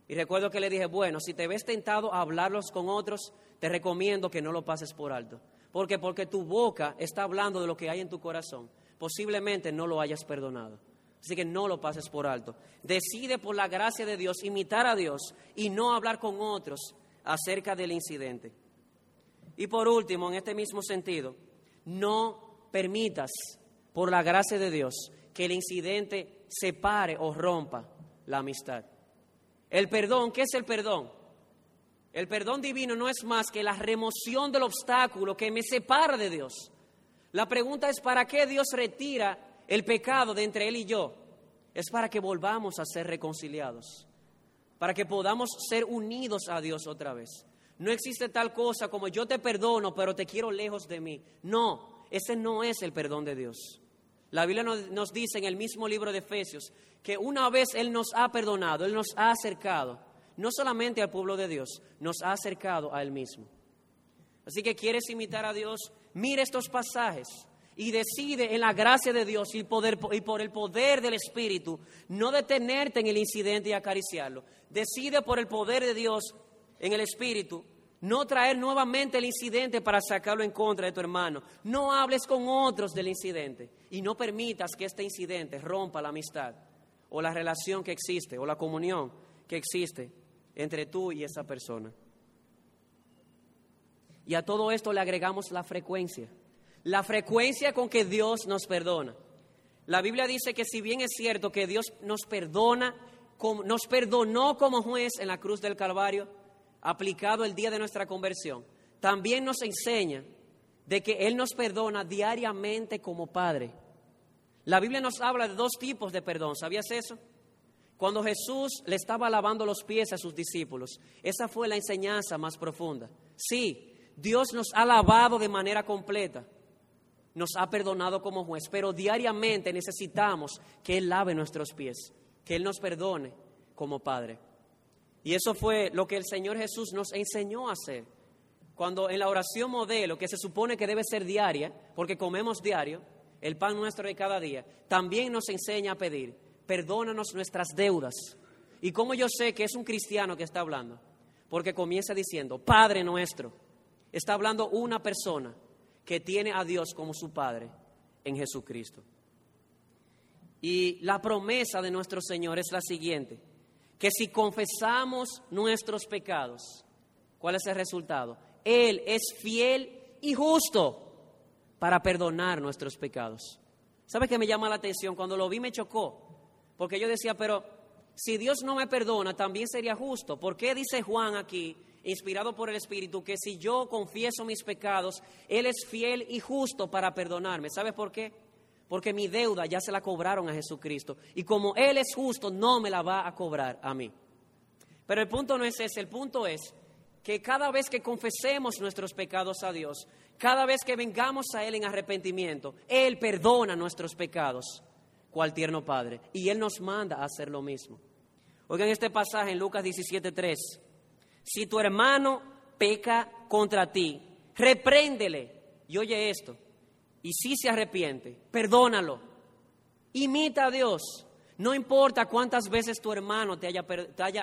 Y recuerdo que le dije, bueno, si te ves tentado a hablarlos con otros, te recomiendo que no lo pases por alto. ¿Por qué? Porque tu boca está hablando de lo que hay en tu corazón posiblemente no lo hayas perdonado. Así que no lo pases por alto. Decide por la gracia de Dios imitar a Dios y no hablar con otros acerca del incidente. Y por último, en este mismo sentido, no permitas por la gracia de Dios que el incidente separe o rompa la amistad. El perdón, ¿qué es el perdón? El perdón divino no es más que la remoción del obstáculo que me separa de Dios. La pregunta es, ¿para qué Dios retira el pecado de entre Él y yo? Es para que volvamos a ser reconciliados, para que podamos ser unidos a Dios otra vez. No existe tal cosa como yo te perdono, pero te quiero lejos de mí. No, ese no es el perdón de Dios. La Biblia nos, dice en el mismo libro de Efesios que una vez Él nos ha perdonado, Él nos ha acercado, no solamente al pueblo de Dios, nos ha acercado a Él mismo. Así que quieres imitar a Dios, mira estos pasajes y decide en la gracia de Dios y, por el poder del Espíritu no detenerte en el incidente y acariciarlo. Decide por el poder de Dios en el Espíritu no traer nuevamente el incidente para sacarlo en contra de tu hermano. No hables con otros del incidente y no permitas que este incidente rompa la amistad o la relación que existe o la comunión que existe entre tú y esa persona. Y a todo esto le agregamos la frecuencia. La frecuencia con que Dios nos perdona. La Biblia dice que si bien es cierto que Dios nos perdona, nos perdonó como juez en la cruz del Calvario, aplicado el día de nuestra conversión, también nos enseña de que Él nos perdona diariamente como Padre. La Biblia nos habla de dos tipos de perdón, ¿sabías eso? Cuando Jesús le estaba lavando los pies a sus discípulos, esa fue la enseñanza más profunda. Sí, Dios nos ha lavado de manera completa, nos ha perdonado como juez, pero diariamente necesitamos que Él lave nuestros pies, que Él nos perdone como Padre. Y eso fue lo que el Señor Jesús nos enseñó a hacer. Cuando en la oración modelo, que se supone que debe ser diaria, porque comemos diario, el pan nuestro de cada día, también nos enseña a pedir, perdónanos nuestras deudas. ¿Y cómo yo sé que es un cristiano que está hablando? Porque comienza diciendo, Padre nuestro Está hablando una persona que tiene a Dios como su Padre en Jesucristo. Y la promesa de nuestro Señor es la siguiente, que si confesamos nuestros pecados, ¿cuál es el resultado? Él es fiel y justo para perdonar nuestros pecados. ¿Sabe qué me llama la atención? Cuando lo vi me chocó, porque yo decía, pero si Dios no me perdona, también sería justo. ¿Por qué dice Juan aquí inspirado por el Espíritu, que si yo confieso mis pecados, Él es fiel y justo para perdonarme. ¿Sabes por qué? Porque mi deuda ya se la cobraron a Jesucristo. Y como Él es justo, no me la va a cobrar a mí. Pero el punto no es ese, el punto es que cada vez que confesemos nuestros pecados a Dios, cada vez que vengamos a Él en arrepentimiento, Él perdona nuestros pecados, cual tierno Padre. Y Él nos manda a hacer lo mismo. Oigan este pasaje en Lucas 17.3. Si tu hermano peca contra ti, repréndele. Y oye esto, y si se arrepiente, perdónalo. Imita a Dios. No importa cuántas veces tu hermano te haya,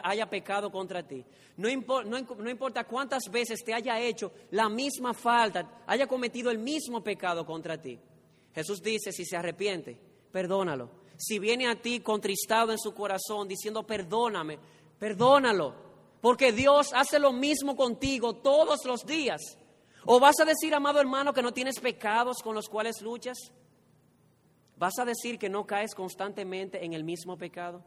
haya, pecado contra ti. No, no importa cuántas veces te haya hecho la misma falta, haya cometido el mismo pecado contra ti. Jesús dice, si se arrepiente, perdónalo. Si viene a ti contristado en su corazón diciendo, perdóname, perdónalo. Porque Dios hace lo mismo contigo todos los días. ¿O vas a decir, amado hermano, que no tienes pecados con los cuales luchas? ¿Vas a decir que no caes constantemente en el mismo pecado?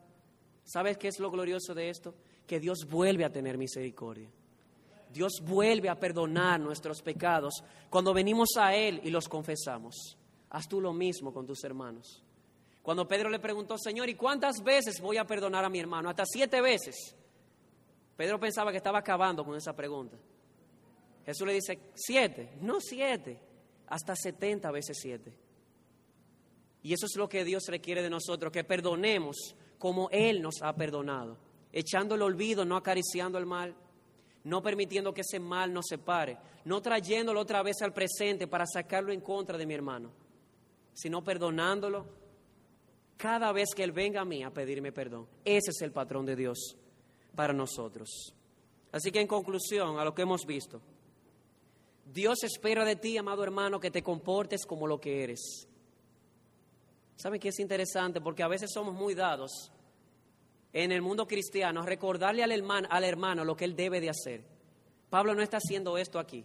¿Sabes qué es lo glorioso de esto? Que Dios vuelve a tener misericordia. Dios vuelve a perdonar nuestros pecados cuando venimos a Él y los confesamos. Haz tú lo mismo con tus hermanos. Cuando Pedro le preguntó, Señor, ¿y cuántas veces voy a perdonar a mi hermano? Hasta siete veces. Pedro pensaba que estaba acabando con esa pregunta. Jesús le dice, siete, no siete, hasta setenta veces siete. Y eso es lo que Dios requiere de nosotros, que perdonemos como Él nos ha perdonado, echando el olvido, no acariciando el mal, no permitiendo que ese mal nos separe, no trayéndolo otra vez al presente para sacarlo en contra de mi hermano, sino perdonándolo cada vez que Él venga a mí a pedirme perdón. Ese es el patrón de Dios para nosotros. Así que en conclusión a lo que hemos visto, Dios espera de ti, amado hermano, que te comportes como lo que eres. ¿Saben qué es interesante? Porque a veces somos muy dados en el mundo cristiano a recordarle al hermano, al hermano lo que él debe de hacer. Pablo no está haciendo esto aquí.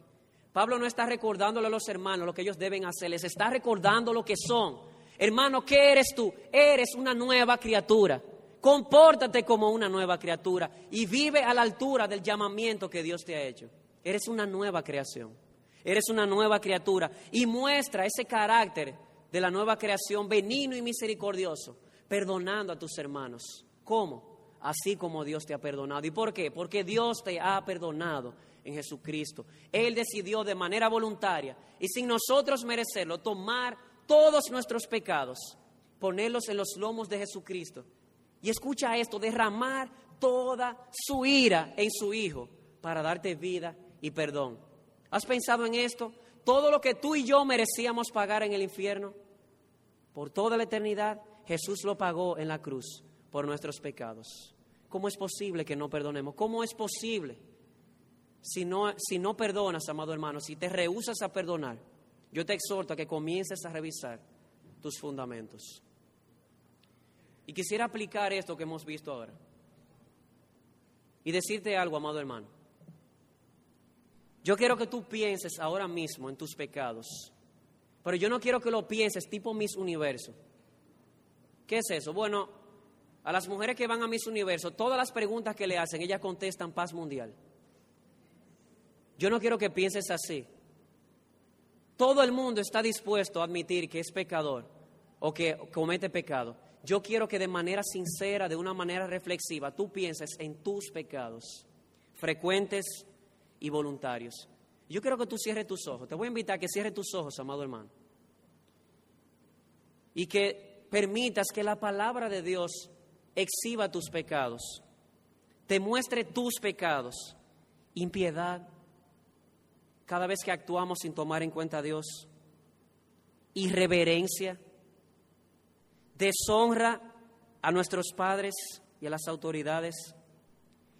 Pablo no está recordándole a los hermanos lo que ellos deben hacer, les está recordando lo que son. Hermano, ¿qué eres tú? Eres una nueva criatura. Compórtate como una nueva criatura y vive a la altura del llamamiento que Dios te ha hecho. Eres una nueva creación. Eres una nueva criatura y muestra ese carácter de la nueva creación, benigno y misericordioso, perdonando a tus hermanos. ¿Cómo? Así como Dios te ha perdonado. ¿Y por qué? Porque Dios te ha perdonado en Jesucristo. Él decidió de manera voluntaria y sin nosotros merecerlo tomar todos nuestros pecados, ponerlos en los lomos de Jesucristo. Y escucha esto, derramar toda su ira en su Hijo para darte vida y perdón. ¿Has pensado en esto? todo lo que tú y yo merecíamos pagar en el infierno, por toda la eternidad, Jesús lo pagó en la cruz por nuestros pecados. ¿Cómo es posible que no perdonemos? ¿Cómo es posible? Si no, si no perdonas, amado hermano, si te rehusas a perdonar, yo te exhorto a que comiences a revisar tus fundamentos. Y quisiera aplicar esto que hemos visto ahora. Y decirte algo, amado hermano. Yo quiero que tú pienses ahora mismo en tus pecados, pero yo no quiero que lo pienses tipo Miss Universo. ¿Qué es eso? Bueno, a las mujeres que van a Miss Universo, todas las preguntas que le hacen, ellas contestan paz mundial. Yo no quiero que pienses así. Todo el mundo está dispuesto a admitir que es pecador o que comete pecado. Yo quiero que de manera sincera, de una manera reflexiva, tú pienses en tus pecados frecuentes y voluntarios. Yo quiero que tú cierres tus ojos. Te voy a invitar a que cierres tus ojos, amado hermano. Y que permitas que la palabra de Dios exhiba tus pecados, te muestre tus pecados, impiedad, cada vez que actuamos sin tomar en cuenta a Dios, irreverencia, deshonra a nuestros padres y a las autoridades,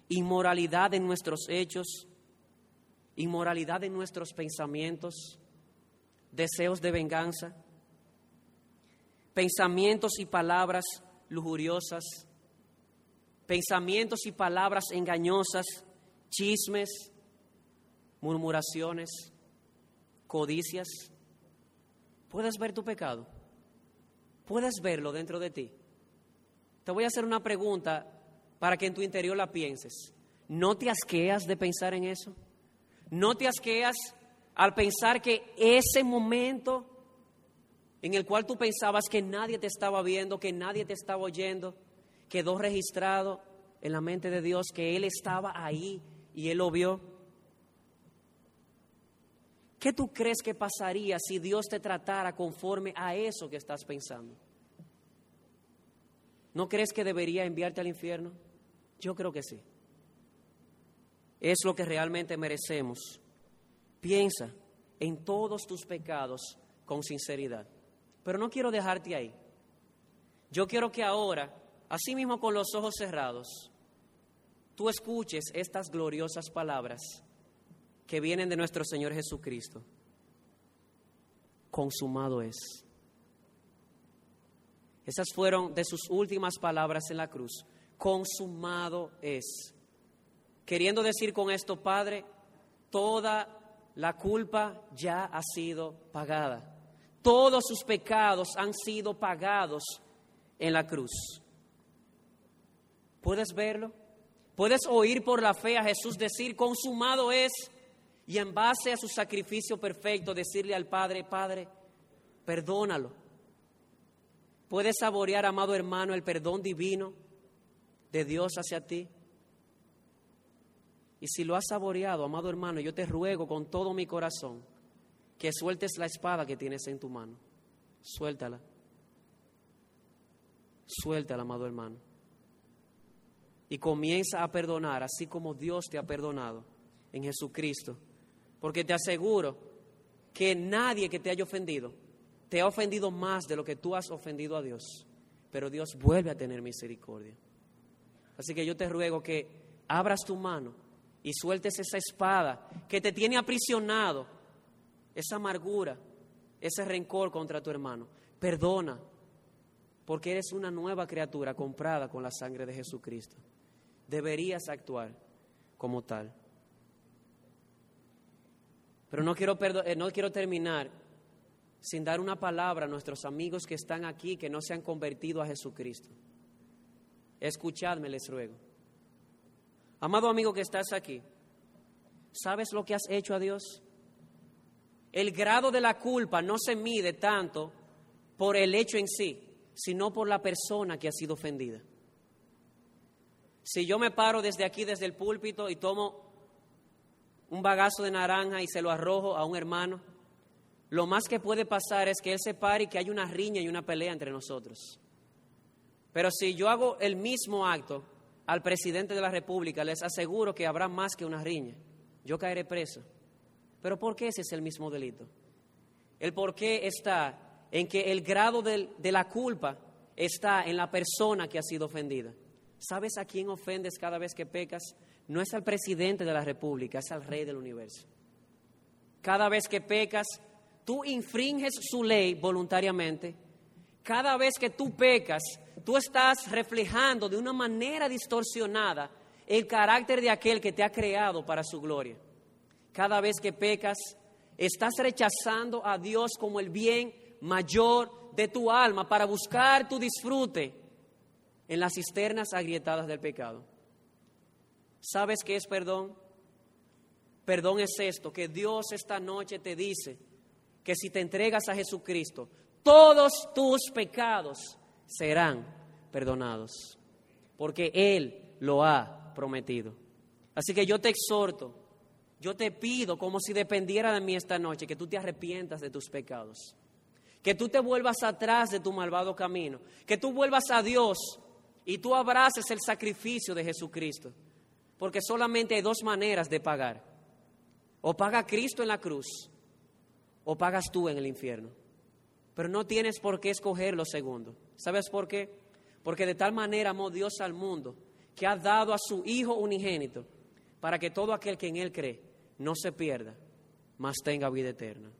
inmoralidad en nuestros hechos, inmoralidad en nuestros pensamientos, deseos de venganza, pensamientos y palabras lujuriosas, pensamientos y palabras engañosas, chismes, murmuraciones, codicias. ¿Puedes ver tu pecado? ¿Puedes verlo dentro de ti? Te voy a hacer una pregunta para que en tu interior la pienses. ¿No te asqueas de pensar en eso? No te asqueas al pensar que ese momento en el cual tú pensabas que nadie te estaba viendo, que nadie te estaba oyendo, quedó registrado en la mente de Dios que Él estaba ahí y Él lo vio. ¿Qué tú crees que pasaría si Dios te tratara conforme a eso que estás pensando? ¿No crees que debería enviarte al infierno? Yo creo que sí. es lo que realmente merecemos. Piensa en todos tus pecados con sinceridad. Pero no quiero dejarte ahí. Yo quiero que ahora, así mismo con los ojos cerrados, tú escuches estas gloriosas palabras que vienen de nuestro Señor Jesucristo. Consumado es. Esas fueron de sus últimas palabras en la cruz. Consumado es. Queriendo decir con esto, Padre, toda la culpa ya ha sido pagada. Todos sus pecados han sido pagados en la cruz. ¿Puedes verlo? ¿Puedes oír por la fe a Jesús decir, consumado es? Y en base a su sacrificio perfecto decirle al Padre, Padre, perdónalo. ¿Puedes saborear, amado hermano, el perdón divino de Dios hacia ti? Y si lo has saboreado, amado hermano, yo te ruego con todo mi corazón que sueltes la espada que tienes en tu mano. Suéltala. Suéltala, amado hermano. Y comienza a perdonar, así como Dios te ha perdonado en Jesucristo. Porque te aseguro que nadie que te haya ofendido te ha ofendido más de lo que tú has ofendido a Dios. Pero Dios vuelve a tener misericordia. Así que yo te ruego que abras tu mano y sueltes esa espada que te tiene aprisionado, esa amargura, ese rencor contra tu hermano. Perdona, porque eres una nueva criatura comprada con la sangre de Jesucristo. Deberías actuar como tal. Pero no quiero, eh, no quiero terminar sin dar una palabra a nuestros amigos que están aquí, que no se han convertido a Jesucristo. Escuchadme, les ruego. Amado amigo que estás aquí, ¿sabes lo que has hecho a Dios? El grado de la culpa no se mide tanto por el hecho en sí, sino por la persona que ha sido ofendida. Si yo me paro desde aquí, desde el púlpito, y tomo un bagazo de naranja y se lo arrojo a un hermano, lo más que puede pasar es que él se pare y que hay una riña y una pelea entre nosotros. Pero si yo hago el mismo acto al presidente de la República, les aseguro que habrá más que una riña. Yo caeré preso. Pero ¿por qué ese es el mismo delito? El por qué está en que el grado de, de la culpa está en la persona que ha sido ofendida. ¿Sabes a quién ofendes cada vez que pecas? No es al presidente de la República, es al rey del universo. Cada vez que pecas, tú infringes su ley voluntariamente. Cada vez que tú pecas, tú estás reflejando de una manera distorsionada el carácter de aquel que te ha creado para su gloria. Cada vez que pecas, estás rechazando a Dios como el bien mayor de tu alma para buscar tu disfrute en las cisternas agrietadas del pecado. ¿Sabes qué es perdón? Perdón es esto, que Dios esta noche te dice que si te entregas a Jesucristo, todos tus pecados serán perdonados, porque Él lo ha prometido. Así que yo te exhorto, yo te pido como si dependiera de mí esta noche, que tú te arrepientas de tus pecados, que tú te vuelvas atrás de tu malvado camino, que tú vuelvas a Dios y tú abraces el sacrificio de Jesucristo, porque solamente hay dos maneras de pagar. O paga Cristo en la cruz, o pagas tú en el infierno. Pero no tienes por qué escoger lo segundo. ¿Sabes por qué? Porque de tal manera amó Dios al mundo que ha dado a su Hijo unigénito para que todo aquel que en Él cree no se pierda, mas tenga vida eterna.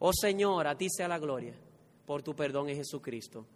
Oh Señor, a ti sea la gloria por tu perdón en Jesucristo.